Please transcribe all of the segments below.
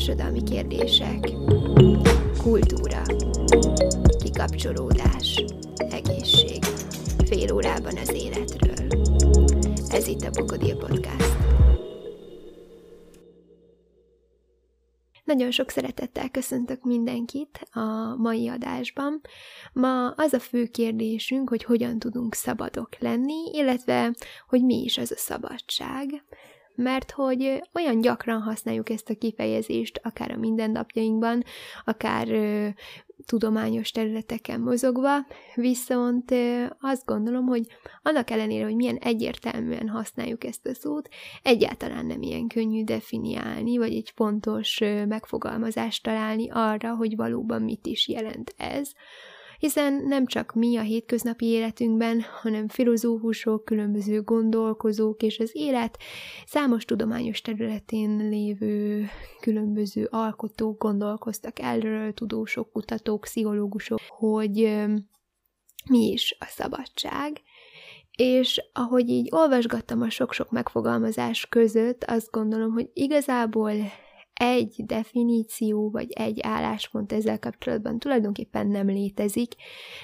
társadalmi kérdések, kultúra, kikapcsolódás, egészség, fél órában az életről. Ez itt a Bokodil Podcast. Nagyon sok szeretettel köszöntök mindenkit a mai adásban. Ma az a fő kérdésünk, hogy hogyan tudunk szabadok lenni, illetve hogy mi is az a szabadság mert hogy olyan gyakran használjuk ezt a kifejezést, akár a mindennapjainkban, akár tudományos területeken mozogva, viszont ö, azt gondolom, hogy annak ellenére, hogy milyen egyértelműen használjuk ezt a szót, egyáltalán nem ilyen könnyű definiálni, vagy egy pontos megfogalmazást találni arra, hogy valóban mit is jelent ez hiszen nem csak mi a hétköznapi életünkben, hanem filozófusok, különböző gondolkozók és az élet számos tudományos területén lévő különböző alkotók gondolkoztak erről, tudósok, kutatók, pszichológusok, hogy mi is a szabadság, és ahogy így olvasgattam a sok-sok megfogalmazás között, azt gondolom, hogy igazából egy definíció vagy egy álláspont ezzel kapcsolatban tulajdonképpen nem létezik,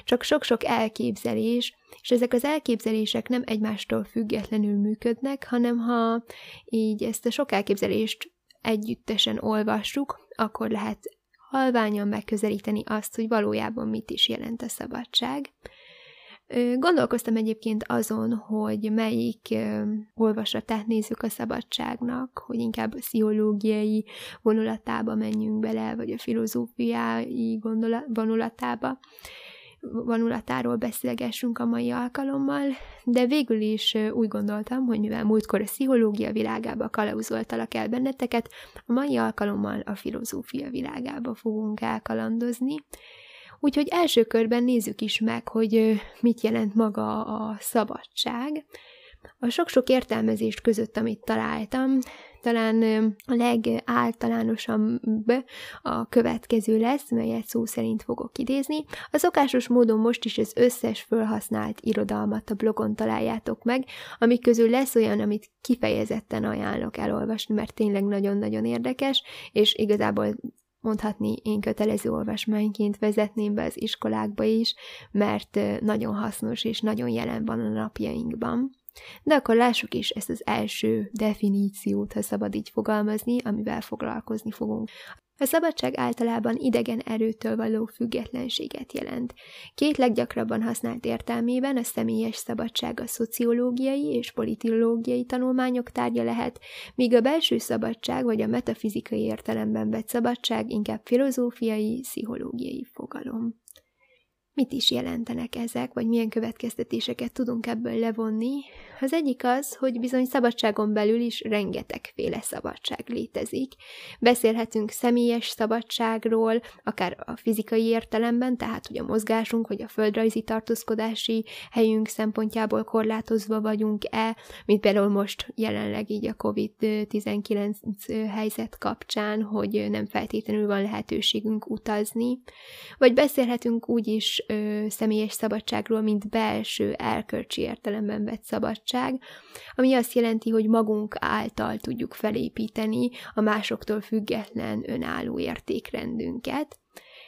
csak sok-sok elképzelés, és ezek az elképzelések nem egymástól függetlenül működnek, hanem ha így ezt a sok elképzelést együttesen olvassuk, akkor lehet halványan megközelíteni azt, hogy valójában mit is jelent a szabadság. Gondolkoztam egyébként azon, hogy melyik olvasatát nézzük a szabadságnak, hogy inkább a pszichológiai vonulatába menjünk bele, vagy a filozófiai vonulatába vonulatáról beszélgessünk a mai alkalommal, de végül is úgy gondoltam, hogy mivel múltkor a pszichológia világába kalauzoltalak el benneteket, a mai alkalommal a filozófia világába fogunk elkalandozni, Úgyhogy első körben nézzük is meg, hogy mit jelent maga a szabadság. A sok-sok értelmezést között, amit találtam, talán a legáltalánosabb a következő lesz, melyet szó szerint fogok idézni. A szokásos módon most is az összes felhasznált irodalmat a blogon találjátok meg, amik közül lesz olyan, amit kifejezetten ajánlok elolvasni, mert tényleg nagyon-nagyon érdekes, és igazából mondhatni én kötelező olvasmányként vezetném be az iskolákba is, mert nagyon hasznos és nagyon jelen van a napjainkban. De akkor lássuk is ezt az első definíciót, ha szabad így fogalmazni, amivel foglalkozni fogunk. A szabadság általában idegen erőtől való függetlenséget jelent. Két leggyakrabban használt értelmében a személyes szabadság a szociológiai és politológiai tanulmányok tárgya lehet, míg a belső szabadság vagy a metafizikai értelemben vett szabadság inkább filozófiai, pszichológiai fogalom. Mit is jelentenek ezek, vagy milyen következtetéseket tudunk ebből levonni? Az egyik az, hogy bizony szabadságon belül is rengetegféle szabadság létezik. Beszélhetünk személyes szabadságról, akár a fizikai értelemben, tehát hogy a mozgásunk vagy a földrajzi tartózkodási helyünk szempontjából korlátozva vagyunk-e, mint például most jelenleg így a COVID-19 helyzet kapcsán, hogy nem feltétlenül van lehetőségünk utazni. Vagy beszélhetünk úgy is ö, személyes szabadságról, mint belső elkölcsi értelemben vett szabadság, ami azt jelenti, hogy magunk által tudjuk felépíteni a másoktól független önálló értékrendünket.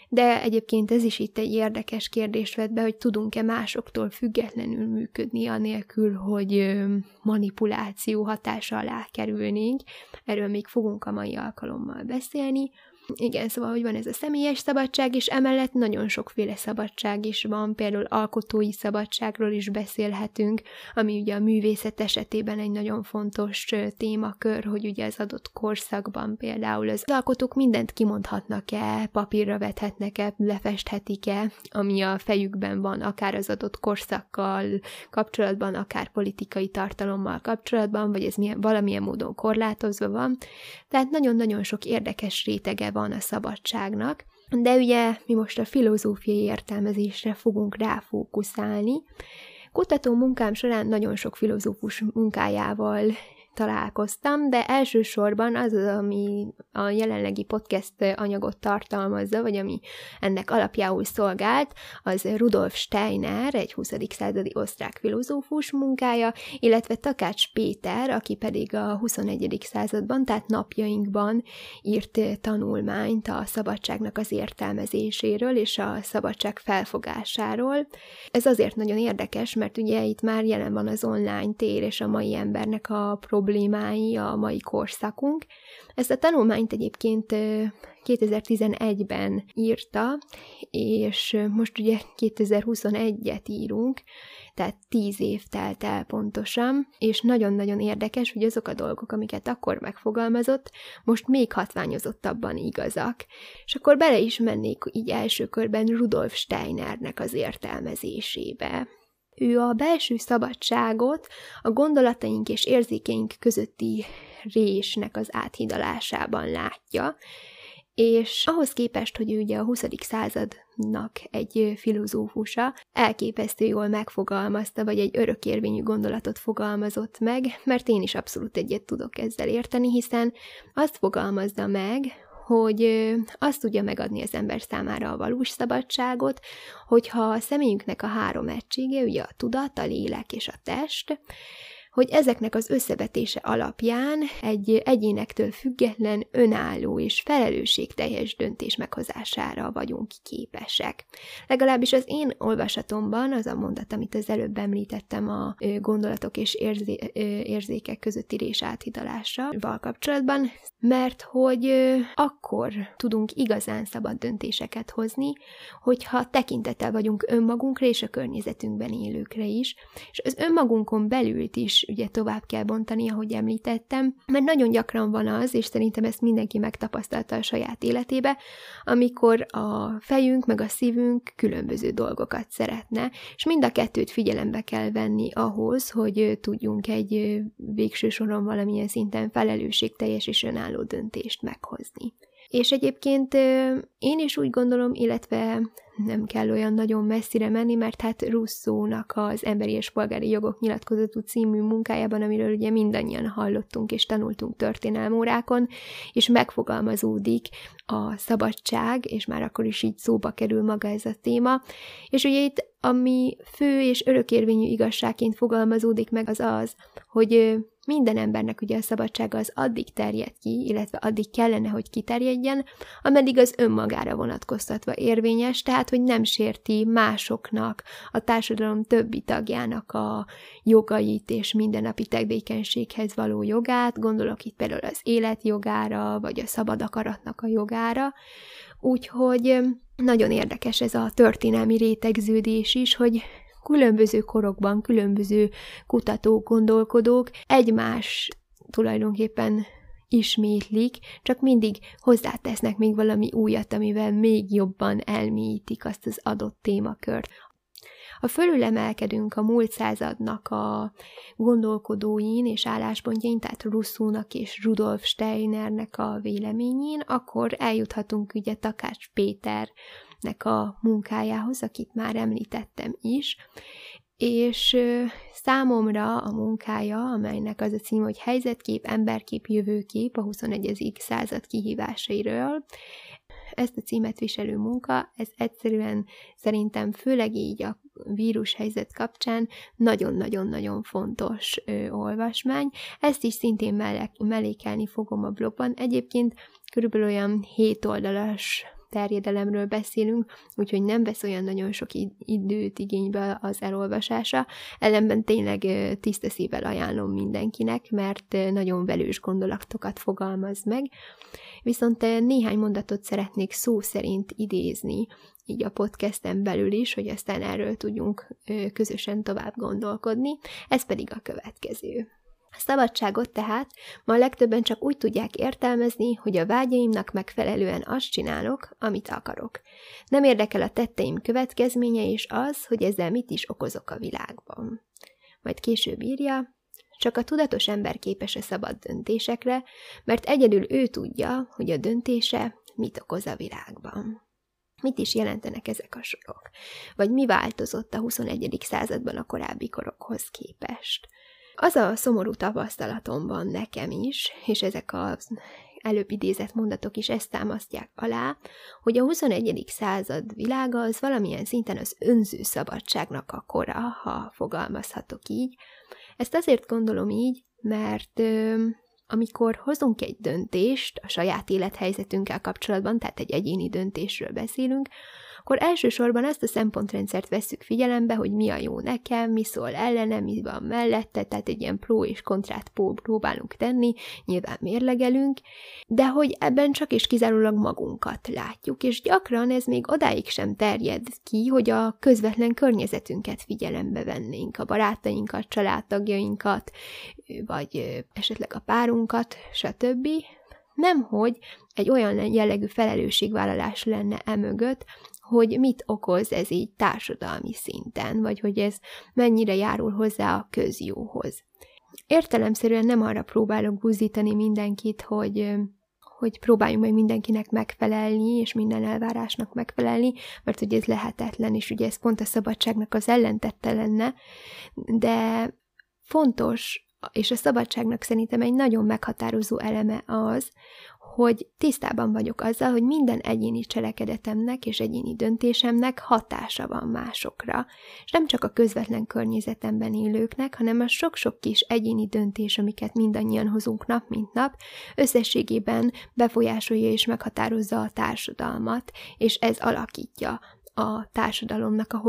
De egyébként ez is itt egy érdekes kérdést vet be, hogy tudunk-e másoktól függetlenül működni, anélkül, hogy manipuláció hatása alá kerülnénk. Erről még fogunk a mai alkalommal beszélni. Igen, szóval, hogy van ez a személyes szabadság, és emellett nagyon sokféle szabadság is van, például alkotói szabadságról is beszélhetünk, ami ugye a művészet esetében egy nagyon fontos témakör, hogy ugye az adott korszakban például az alkotók mindent kimondhatnak-e, papírra vethetnek-e, lefesthetik-e, ami a fejükben van, akár az adott korszakkal kapcsolatban, akár politikai tartalommal kapcsolatban, vagy ez milyen, valamilyen módon korlátozva van. Tehát nagyon-nagyon sok érdekes rétege van a szabadságnak, de ugye mi most a filozófiai értelmezésre fogunk ráfókuszálni. Kutató munkám során nagyon sok filozófus munkájával találkoztam, de elsősorban az ami a jelenlegi podcast anyagot tartalmazza, vagy ami ennek alapjául szolgált, az Rudolf Steiner, egy 20. századi osztrák filozófus munkája, illetve Takács Péter, aki pedig a 21. században, tehát napjainkban írt tanulmányt a szabadságnak az értelmezéséről és a szabadság felfogásáról. Ez azért nagyon érdekes, mert ugye itt már jelen van az online tér és a mai embernek a problémái, a mai korszakunk. Ezt a tanulmányt egyébként 2011-ben írta, és most ugye 2021-et írunk, tehát tíz év telt el pontosan, és nagyon-nagyon érdekes, hogy azok a dolgok, amiket akkor megfogalmazott, most még hatványozottabban igazak. És akkor bele is mennék így első körben Rudolf Steinernek az értelmezésébe. Ő a belső szabadságot a gondolataink és érzékeink közötti résnek az áthidalásában látja, és ahhoz képest, hogy ő ugye a 20. századnak egy filozófusa, elképesztő jól megfogalmazta, vagy egy örökérvényű gondolatot fogalmazott meg, mert én is abszolút egyet tudok ezzel érteni, hiszen azt fogalmazza meg, hogy azt tudja megadni az ember számára a valós szabadságot, hogyha a személyünknek a három egysége, ugye a tudat, a lélek és a test, hogy ezeknek az összevetése alapján egy egyénektől független, önálló és felelősségteljes döntés meghozására vagyunk képesek. Legalábbis az én olvasatomban az a mondat, amit az előbb említettem a gondolatok és érzé- érzékek közötti rés val kapcsolatban, mert hogy akkor tudunk igazán szabad döntéseket hozni, hogyha tekintettel vagyunk önmagunkra és a környezetünkben élőkre is, és az önmagunkon belült is ugye tovább kell bontani, ahogy említettem, mert nagyon gyakran van az, és szerintem ezt mindenki megtapasztalta a saját életébe, amikor a fejünk meg a szívünk különböző dolgokat szeretne, és mind a kettőt figyelembe kell venni ahhoz, hogy tudjunk egy végső soron valamilyen szinten felelősségteljes és önálló döntést meghozni. És egyébként én is úgy gondolom, illetve nem kell olyan nagyon messzire menni, mert hát Russzónak az Emberi és Polgári Jogok nyilatkozatú című munkájában, amiről ugye mindannyian hallottunk és tanultunk történelmórákon, és megfogalmazódik a szabadság, és már akkor is így szóba kerül maga ez a téma. És ugye itt ami fő és örökérvényű igazságként fogalmazódik meg az az, hogy minden embernek ugye a szabadsága az addig terjed ki, illetve addig kellene, hogy kiterjedjen, ameddig az önmagára vonatkoztatva érvényes, tehát hogy nem sérti másoknak, a társadalom többi tagjának a jogait és mindennapi tevékenységhez való jogát, gondolok itt például az életjogára, vagy a szabad akaratnak a jogára, úgyhogy nagyon érdekes ez a történelmi rétegződés is, hogy különböző korokban különböző kutatók, gondolkodók egymás tulajdonképpen ismétlik, csak mindig hozzátesznek még valami újat, amivel még jobban elmélyítik azt az adott témakört. Ha fölülemelkedünk a múlt századnak a gondolkodóin és álláspontjain, tehát Russzónak és Rudolf Steinernek a véleményén, akkor eljuthatunk ugye Takács Péter nek a munkájához, akit már említettem is, és számomra a munkája, amelynek az a cím, hogy helyzetkép, emberkép, jövőkép a 21. század kihívásairól, ezt a címet viselő munka, ez egyszerűen szerintem főleg így a vírushelyzet kapcsán nagyon-nagyon-nagyon fontos ö, olvasmány. Ezt is szintén mellékelni fogom a blogban. Egyébként körülbelül olyan 7 oldalas terjedelemről beszélünk, úgyhogy nem vesz olyan nagyon sok időt igénybe az elolvasása, ellenben tényleg tiszta szívvel ajánlom mindenkinek, mert nagyon velős gondolatokat fogalmaz meg. Viszont néhány mondatot szeretnék szó szerint idézni, így a podcasten belül is, hogy aztán erről tudjunk közösen tovább gondolkodni, ez pedig a következő. A szabadságot tehát ma legtöbben csak úgy tudják értelmezni, hogy a vágyaimnak megfelelően azt csinálok, amit akarok. Nem érdekel a tetteim következménye és az, hogy ezzel mit is okozok a világban. Majd később írja, csak a tudatos ember képes a szabad döntésekre, mert egyedül ő tudja, hogy a döntése mit okoz a világban. Mit is jelentenek ezek a sorok? Vagy mi változott a 21. században a korábbi korokhoz képest? Az a szomorú tapasztalatom van nekem is, és ezek az előbb idézett mondatok is ezt támasztják alá, hogy a 21. század világa az valamilyen szinten az önző szabadságnak a kora, ha fogalmazhatok így. Ezt azért gondolom így, mert ö, amikor hozunk egy döntést a saját élethelyzetünkkel kapcsolatban, tehát egy egyéni döntésről beszélünk, akkor elsősorban ezt a szempontrendszert vesszük figyelembe, hogy mi a jó nekem, mi szól ellene, mi van mellette, tehát egy ilyen pró és kontrát próbálunk tenni, nyilván mérlegelünk, de hogy ebben csak és kizárólag magunkat látjuk, és gyakran ez még odáig sem terjed ki, hogy a közvetlen környezetünket figyelembe vennénk, a barátainkat, családtagjainkat, vagy esetleg a párunkat, stb., nemhogy egy olyan jellegű felelősségvállalás lenne emögött, hogy mit okoz ez így társadalmi szinten, vagy hogy ez mennyire járul hozzá a közjóhoz. Értelemszerűen nem arra próbálok buzdítani mindenkit, hogy hogy próbáljunk meg mindenkinek megfelelni, és minden elvárásnak megfelelni, mert ugye ez lehetetlen, és ugye ez pont a szabadságnak az ellentette lenne, de fontos, és a szabadságnak szerintem egy nagyon meghatározó eleme az, hogy tisztában vagyok azzal, hogy minden egyéni cselekedetemnek és egyéni döntésemnek hatása van másokra. És nem csak a közvetlen környezetemben élőknek, hanem a sok-sok kis egyéni döntés, amiket mindannyian hozunk nap mint nap, összességében befolyásolja és meghatározza a társadalmat, és ez alakítja a társadalomnak a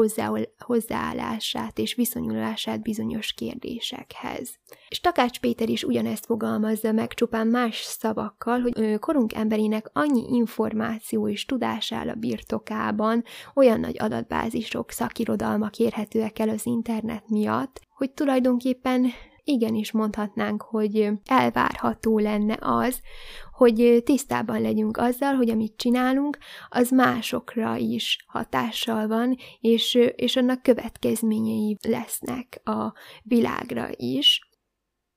hozzáállását és viszonyulását bizonyos kérdésekhez. És Takács Péter is ugyanezt fogalmazza meg csupán más szavakkal, hogy korunk emberének annyi információ és tudás áll a birtokában, olyan nagy adatbázisok, szakirodalmak érhetőek el az internet miatt, hogy tulajdonképpen igenis mondhatnánk, hogy elvárható lenne az, hogy tisztában legyünk azzal, hogy amit csinálunk, az másokra is hatással van, és, és annak következményei lesznek a világra is.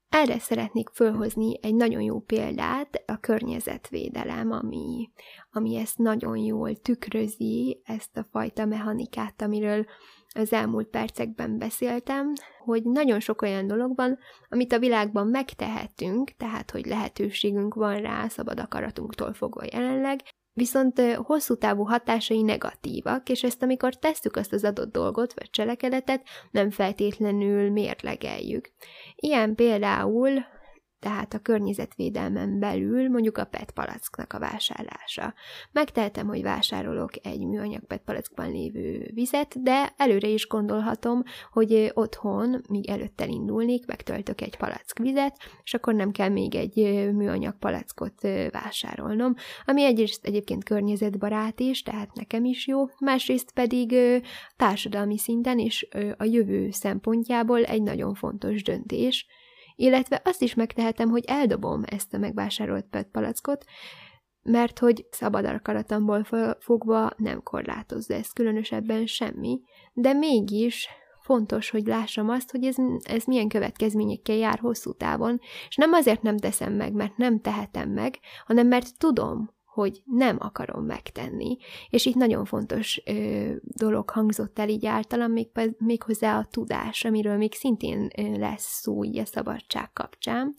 Erre szeretnék fölhozni egy nagyon jó példát, a környezetvédelem, ami, ami ezt nagyon jól tükrözi, ezt a fajta mechanikát, amiről az elmúlt percekben beszéltem, hogy nagyon sok olyan dolog van, amit a világban megtehetünk, tehát hogy lehetőségünk van rá szabad akaratunktól fogva jelenleg, viszont hosszú távú hatásai negatívak, és ezt amikor tesszük azt az adott dolgot vagy cselekedetet, nem feltétlenül mérlegeljük. Ilyen például tehát a környezetvédelmen belül mondjuk a PET palacknak a vásárlása. Megtehetem, hogy vásárolok egy műanyag PET palackban lévő vizet, de előre is gondolhatom, hogy otthon, míg előtt elindulnék, megtöltök egy palack vizet, és akkor nem kell még egy műanyag palackot vásárolnom, ami egyrészt egyébként környezetbarát is, tehát nekem is jó, másrészt pedig társadalmi szinten és a jövő szempontjából egy nagyon fontos döntés, illetve azt is megtehetem, hogy eldobom ezt a megvásárolt PET palackot, mert hogy szabad akaratomból fogva nem korlátozza ezt különösebben semmi, de mégis fontos, hogy lássam azt, hogy ez, ez milyen következményekkel jár hosszú távon, és nem azért nem teszem meg, mert nem tehetem meg, hanem mert tudom, hogy nem akarom megtenni. És itt nagyon fontos ö, dolog hangzott el így általam, még, méghozzá a tudás, amiről még szintén lesz szó így a szabadság kapcsán.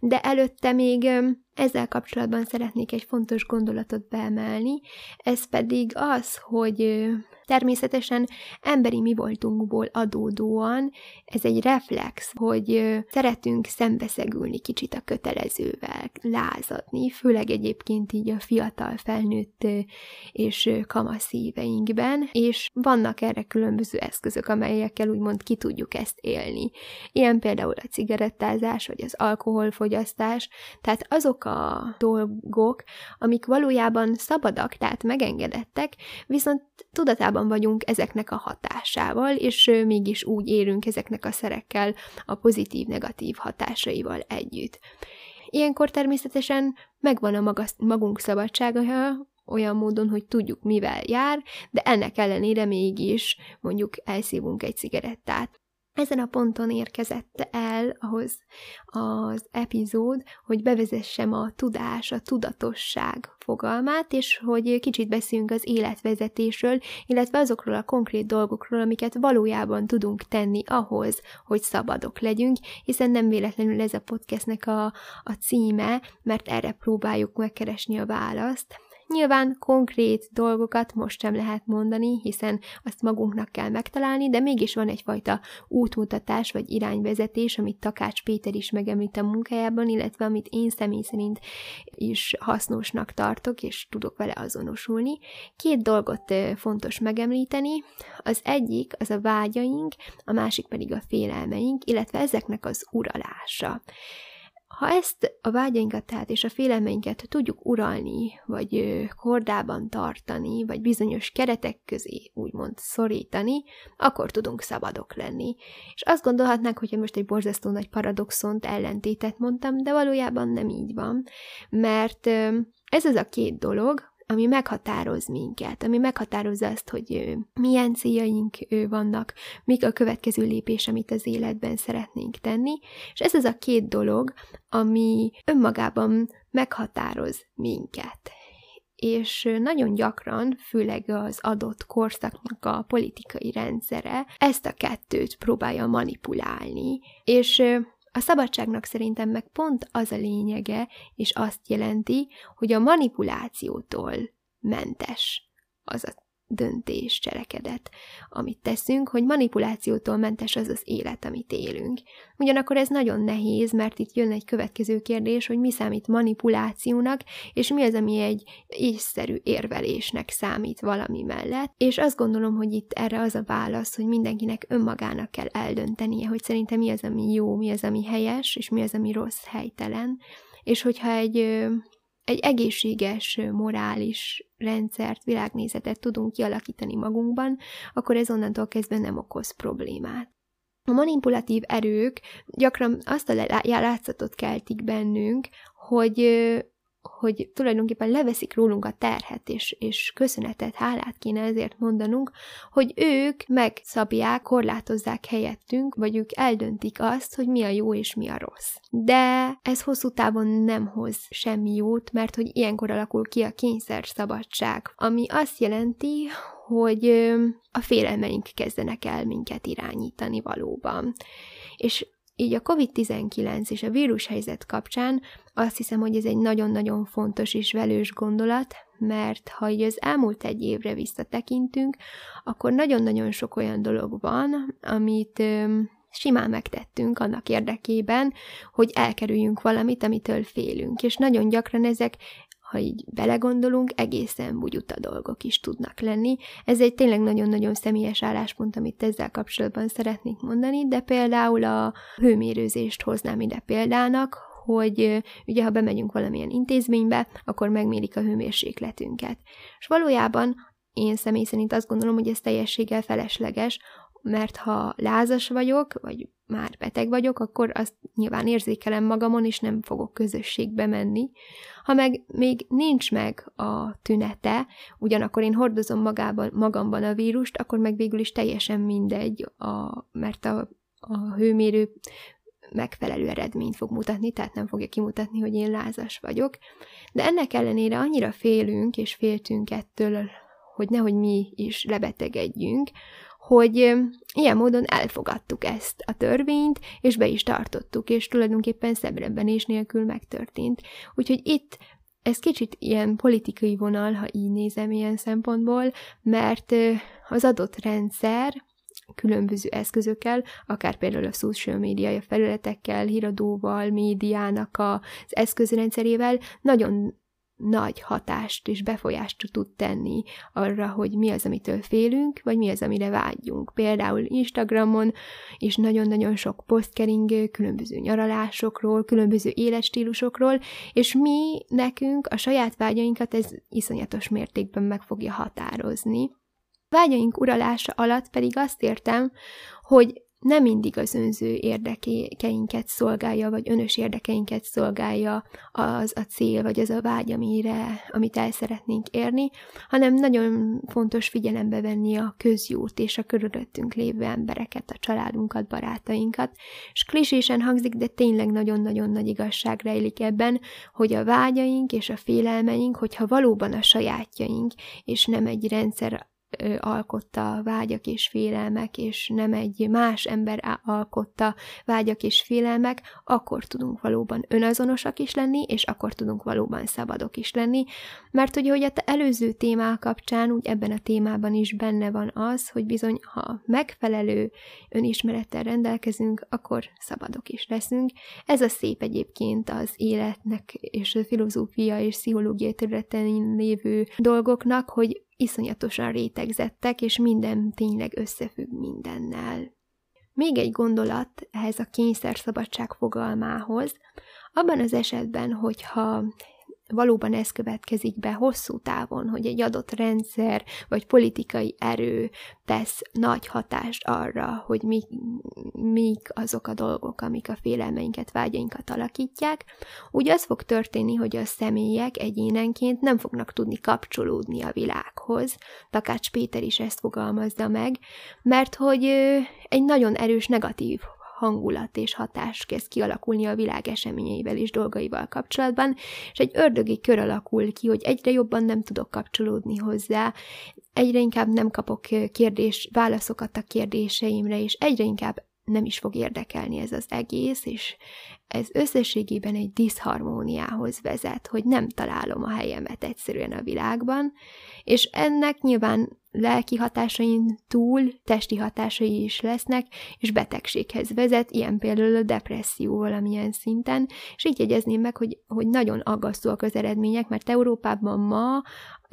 De előtte még ö, ezzel kapcsolatban szeretnék egy fontos gondolatot beemelni, ez pedig az, hogy Természetesen emberi mi voltunkból adódóan ez egy reflex, hogy szeretünk szembeszegülni kicsit a kötelezővel, lázadni, főleg egyébként így a fiatal felnőtt és kamasz éveinkben, és vannak erre különböző eszközök, amelyekkel úgymond ki tudjuk ezt élni. Ilyen például a cigarettázás, vagy az alkoholfogyasztás, tehát azok a dolgok, amik valójában szabadak, tehát megengedettek, viszont tudatában tisztában vagyunk ezeknek a hatásával, és mégis úgy érünk ezeknek a szerekkel a pozitív-negatív hatásaival együtt. Ilyenkor természetesen megvan a maga, magunk szabadsága, olyan módon, hogy tudjuk, mivel jár, de ennek ellenére mégis mondjuk elszívunk egy cigarettát. Ezen a ponton érkezett el ahhoz az epizód, hogy bevezessem a tudás, a tudatosság fogalmát, és hogy kicsit beszéljünk az életvezetésről, illetve azokról a konkrét dolgokról, amiket valójában tudunk tenni ahhoz, hogy szabadok legyünk, hiszen nem véletlenül ez a podcastnek a, a címe, mert erre próbáljuk megkeresni a választ. Nyilván konkrét dolgokat most sem lehet mondani, hiszen azt magunknak kell megtalálni, de mégis van egyfajta útmutatás vagy irányvezetés, amit Takács Péter is megemlít a munkájában, illetve amit én személy szerint is hasznosnak tartok, és tudok vele azonosulni. Két dolgot fontos megemlíteni. Az egyik az a vágyaink, a másik pedig a félelmeink, illetve ezeknek az uralása. Ha ezt a vágyainkat tehát és a félelmeinket tudjuk uralni, vagy kordában tartani, vagy bizonyos keretek közé úgymond szorítani, akkor tudunk szabadok lenni. És azt gondolhatnák, hogy most egy borzasztó nagy paradoxont, ellentétet mondtam, de valójában nem így van, mert ez az a két dolog, ami meghatároz minket, ami meghatározza azt, hogy milyen céljaink vannak, mik a következő lépés, amit az életben szeretnénk tenni, és ez az a két dolog, ami önmagában meghatároz minket. És nagyon gyakran, főleg az adott korszaknak a politikai rendszere ezt a kettőt próbálja manipulálni, és a szabadságnak szerintem meg pont az a lényege, és azt jelenti, hogy a manipulációtól mentes az a döntés, cselekedet, amit teszünk, hogy manipulációtól mentes az az élet, amit élünk. Ugyanakkor ez nagyon nehéz, mert itt jön egy következő kérdés, hogy mi számít manipulációnak, és mi az, ami egy észszerű érvelésnek számít valami mellett. És azt gondolom, hogy itt erre az a válasz, hogy mindenkinek önmagának kell eldöntenie, hogy szerintem mi az, ami jó, mi az, ami helyes, és mi az, ami rossz, helytelen. És hogyha egy egy egészséges morális rendszert, világnézetet tudunk kialakítani magunkban, akkor ez onnantól kezdve nem okoz problémát. A manipulatív erők gyakran azt a látszatot keltik bennünk, hogy hogy tulajdonképpen leveszik rólunk a terhet, és, és köszönetet, hálát kéne ezért mondanunk, hogy ők megszabják, korlátozzák helyettünk, vagy ők eldöntik azt, hogy mi a jó és mi a rossz. De ez hosszú távon nem hoz semmi jót, mert hogy ilyenkor alakul ki a kényszer szabadság, ami azt jelenti, hogy a félelmeink kezdenek el minket irányítani valóban. És így a COVID-19 és a vírushelyzet kapcsán azt hiszem, hogy ez egy nagyon-nagyon fontos és velős gondolat, mert ha így az elmúlt egy évre visszatekintünk, akkor nagyon-nagyon sok olyan dolog van, amit simán megtettünk annak érdekében, hogy elkerüljünk valamit, amitől félünk. És nagyon gyakran ezek ha így belegondolunk, egészen bugyuta dolgok is tudnak lenni. Ez egy tényleg nagyon-nagyon személyes álláspont, amit ezzel kapcsolatban szeretnék mondani, de például a hőmérőzést hoznám ide példának, hogy ugye ha bemegyünk valamilyen intézménybe, akkor megmérik a hőmérsékletünket. És valójában én személy szerint azt gondolom, hogy ez teljességgel felesleges, mert ha lázas vagyok, vagy már beteg vagyok, akkor azt nyilván érzékelem magamon, és nem fogok közösségbe menni. Ha meg még nincs meg a tünete, ugyanakkor én hordozom magában, magamban a vírust, akkor meg végül is teljesen mindegy, a, mert a, a hőmérő megfelelő eredményt fog mutatni, tehát nem fogja kimutatni, hogy én lázas vagyok. De ennek ellenére annyira félünk és féltünk ettől, hogy nehogy mi is lebetegedjünk, hogy ilyen módon elfogadtuk ezt a törvényt, és be is tartottuk, és tulajdonképpen és nélkül megtörtént. Úgyhogy itt ez kicsit ilyen politikai vonal, ha így nézem ilyen szempontból, mert az adott rendszer különböző eszközökkel, akár például a social média felületekkel, híradóval, médiának az eszközrendszerével nagyon nagy hatást és befolyást tud tenni arra, hogy mi az, amitől félünk, vagy mi az, amire vágyunk. Például Instagramon is nagyon-nagyon sok poszt kering különböző nyaralásokról, különböző életstílusokról, és mi nekünk a saját vágyainkat ez iszonyatos mértékben meg fogja határozni. Vágyaink uralása alatt pedig azt értem, hogy nem mindig az önző érdekeinket szolgálja, vagy önös érdekeinket szolgálja az a cél, vagy az a vágy, amire, amit el szeretnénk érni, hanem nagyon fontos figyelembe venni a közjót és a körülöttünk lévő embereket, a családunkat, barátainkat. És klisésen hangzik, de tényleg nagyon-nagyon nagy igazság rejlik ebben, hogy a vágyaink és a félelmeink, hogyha valóban a sajátjaink, és nem egy rendszer alkotta vágyak és félelmek, és nem egy más ember alkotta vágyak és félelmek, akkor tudunk valóban önazonosak is lenni, és akkor tudunk valóban szabadok is lenni, mert ugye, hogy a előző témá kapcsán, úgy ebben a témában is benne van az, hogy bizony, ha megfelelő önismerettel rendelkezünk, akkor szabadok is leszünk. Ez a szép egyébként az életnek és a filozófia és pszichológia területen lévő dolgoknak, hogy iszonyatosan rétegzettek, és minden tényleg összefügg mindennel. Még egy gondolat ehhez a kényszerszabadság fogalmához. Abban az esetben, hogyha valóban ez következik be hosszú távon, hogy egy adott rendszer vagy politikai erő tesz nagy hatást arra, hogy mi, mik azok a dolgok, amik a félelmeinket, vágyainkat alakítják, úgy az fog történni, hogy a személyek egyénenként nem fognak tudni kapcsolódni a világhoz. Takács Péter is ezt fogalmazza meg, mert hogy egy nagyon erős negatív hangulat és hatás kezd kialakulni a világ eseményeivel és dolgaival kapcsolatban, és egy ördögi kör alakul ki, hogy egyre jobban nem tudok kapcsolódni hozzá, egyre inkább nem kapok kérdés, válaszokat a kérdéseimre, és egyre inkább nem is fog érdekelni ez az egész, és ez összességében egy diszharmóniához vezet, hogy nem találom a helyemet egyszerűen a világban, és ennek nyilván lelki hatásain túl testi hatásai is lesznek, és betegséghez vezet, ilyen például a depresszió valamilyen szinten, és így jegyezném meg, hogy, hogy nagyon aggasztóak az eredmények, mert Európában ma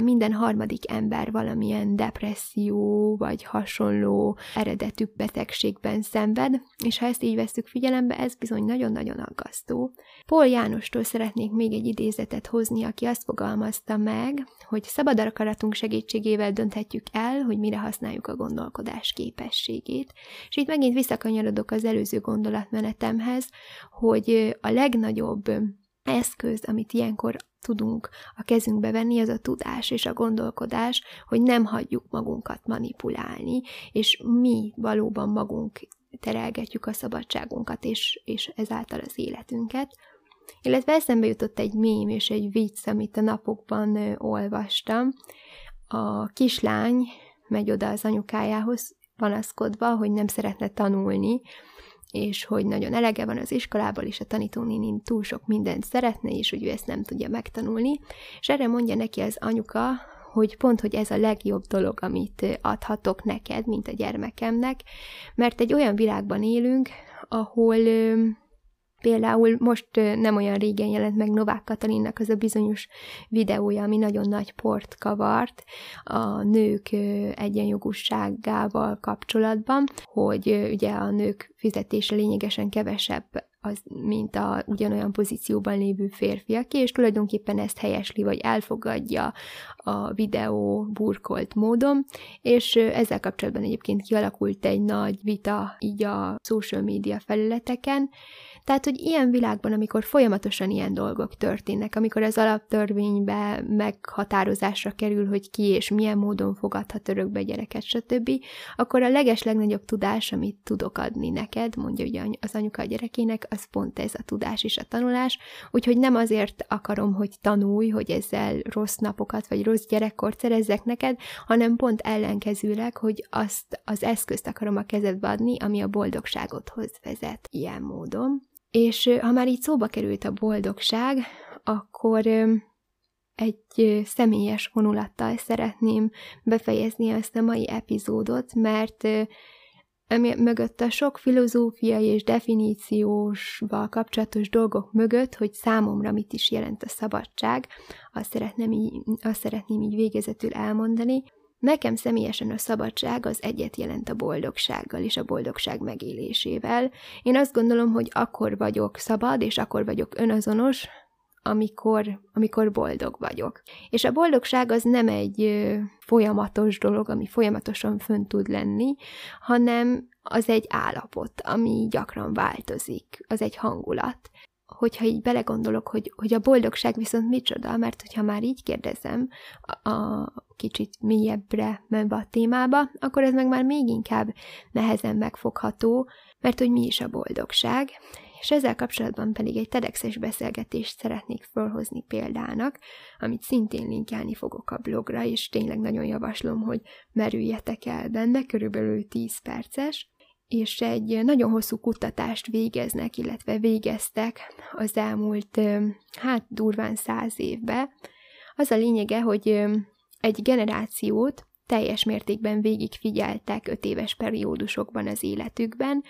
minden harmadik ember valamilyen depresszió vagy hasonló eredetű betegségben szenved, és ha ezt így veszük figyelembe, ez bizony nagyon-nagyon aggasztó. Paul Jánostól szeretnék még egy idézetet hozni, aki azt fogalmazta meg, hogy szabad akaratunk segítségével dönthetjük el, hogy mire használjuk a gondolkodás képességét. És itt megint visszakanyarodok az előző gondolatmenetemhez, hogy a legnagyobb eszköz, amit ilyenkor tudunk a kezünkbe venni, az a tudás és a gondolkodás, hogy nem hagyjuk magunkat manipulálni, és mi valóban magunk terelgetjük a szabadságunkat, és, és ezáltal az életünket. Illetve eszembe jutott egy mém és egy vicc, amit a napokban ö, olvastam. A kislány megy oda az anyukájához panaszkodva, hogy nem szeretne tanulni, és hogy nagyon elege van az iskolából, és a tanítónéni túl sok mindent szeretne, és hogy ő ezt nem tudja megtanulni. És erre mondja neki az anyuka, hogy pont, hogy ez a legjobb dolog, amit adhatok neked, mint a gyermekemnek, mert egy olyan világban élünk, ahol Például most nem olyan régen jelent meg Novák Katalinnak az a bizonyos videója, ami nagyon nagy port kavart a nők egyenjogúságával kapcsolatban, hogy ugye a nők fizetése lényegesen kevesebb az, mint a ugyanolyan pozícióban lévő férfiaké, és tulajdonképpen ezt helyesli, vagy elfogadja a videó burkolt módon, és ezzel kapcsolatban egyébként kialakult egy nagy vita így a social media felületeken, tehát, hogy ilyen világban, amikor folyamatosan ilyen dolgok történnek, amikor az alaptörvénybe meghatározásra kerül, hogy ki és milyen módon fogadhat örökbe gyereket, stb., akkor a leges legnagyobb tudás, amit tudok adni neked, mondja ugye az anyuka a gyerekének, az pont ez a tudás és a tanulás, úgyhogy nem azért akarom, hogy tanulj, hogy ezzel rossz napokat vagy rossz gyerekkort szerezzek neked, hanem pont ellenkezőleg, hogy azt az eszközt akarom a kezedbe adni, ami a boldogságodhoz vezet ilyen módon. És ha már így szóba került a boldogság, akkor egy személyes vonulattal szeretném befejezni ezt a mai epizódot, mert mögött a sok filozófiai és definíciósval kapcsolatos dolgok mögött, hogy számomra mit is jelent a szabadság, azt szeretném így, azt szeretném így végezetül elmondani, Nekem személyesen a szabadság az egyet jelent a boldogsággal és a boldogság megélésével. Én azt gondolom, hogy akkor vagyok szabad, és akkor vagyok önazonos, amikor, amikor boldog vagyok. És a boldogság az nem egy folyamatos dolog, ami folyamatosan fönn tud lenni, hanem az egy állapot, ami gyakran változik, az egy hangulat hogyha így belegondolok, hogy, hogy a boldogság viszont micsoda, mert hogyha már így kérdezem, a, a kicsit mélyebbre menve a témába, akkor ez meg már még inkább nehezen megfogható, mert hogy mi is a boldogság, és ezzel kapcsolatban pedig egy TEDx-es beszélgetést szeretnék felhozni példának, amit szintén linkelni fogok a blogra, és tényleg nagyon javaslom, hogy merüljetek el benne, körülbelül 10 perces, és egy nagyon hosszú kutatást végeznek, illetve végeztek az elmúlt, hát durván száz évbe. Az a lényege, hogy egy generációt teljes mértékben végigfigyeltek öt éves periódusokban az életükben,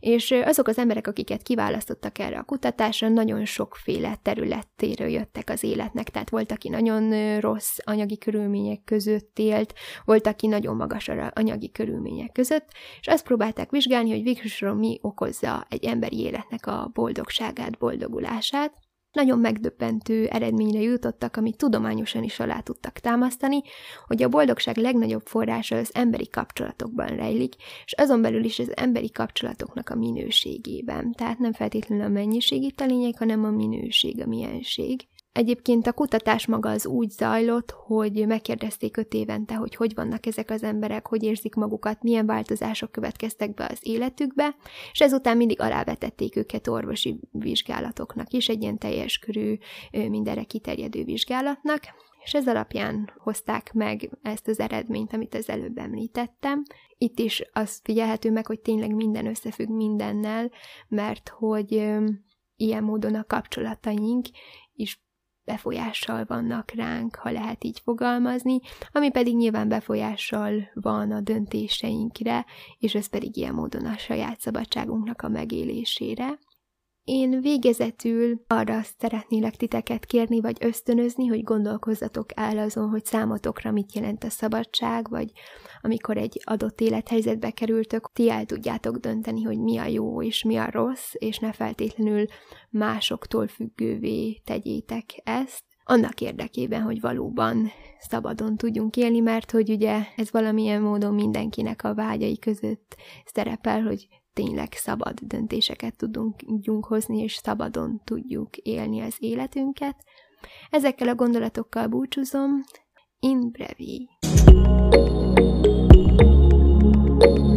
és azok az emberek, akiket kiválasztottak erre a kutatásra, nagyon sokféle területéről jöttek az életnek, tehát volt, aki nagyon rossz anyagi körülmények között élt, volt, aki nagyon magas anyagi körülmények között, és azt próbálták vizsgálni, hogy végsősorban mi okozza egy emberi életnek a boldogságát, boldogulását, nagyon megdöbbentő eredményre jutottak, amit tudományosan is alá tudtak támasztani, hogy a boldogság legnagyobb forrása az emberi kapcsolatokban rejlik, és azon belül is az emberi kapcsolatoknak a minőségében. Tehát nem feltétlenül a mennyiség itt a lényeg, hanem a minőség, a mienség. Egyébként a kutatás maga az úgy zajlott, hogy megkérdezték öt évente, hogy hogy vannak ezek az emberek, hogy érzik magukat, milyen változások következtek be az életükbe, és ezután mindig alávetették őket orvosi vizsgálatoknak is, egy ilyen teljes körű, mindenre kiterjedő vizsgálatnak, és ez alapján hozták meg ezt az eredményt, amit az előbb említettem. Itt is az figyelhető meg, hogy tényleg minden összefügg mindennel, mert hogy ilyen módon a kapcsolataink is befolyással vannak ránk, ha lehet így fogalmazni, ami pedig nyilván befolyással van a döntéseinkre, és ez pedig ilyen módon a saját szabadságunknak a megélésére. Én végezetül arra szeretnélek titeket kérni, vagy ösztönözni, hogy gondolkozzatok el azon, hogy számotokra mit jelent a szabadság, vagy amikor egy adott élethelyzetbe kerültök, ti el tudjátok dönteni, hogy mi a jó és mi a rossz, és ne feltétlenül másoktól függővé tegyétek ezt, annak érdekében, hogy valóban szabadon tudjunk élni, mert hogy ugye ez valamilyen módon mindenkinek a vágyai között szerepel, hogy tényleg szabad döntéseket tudunk hozni, és szabadon tudjuk élni az életünket. Ezekkel a gondolatokkal búcsúzom. In brevi. thank you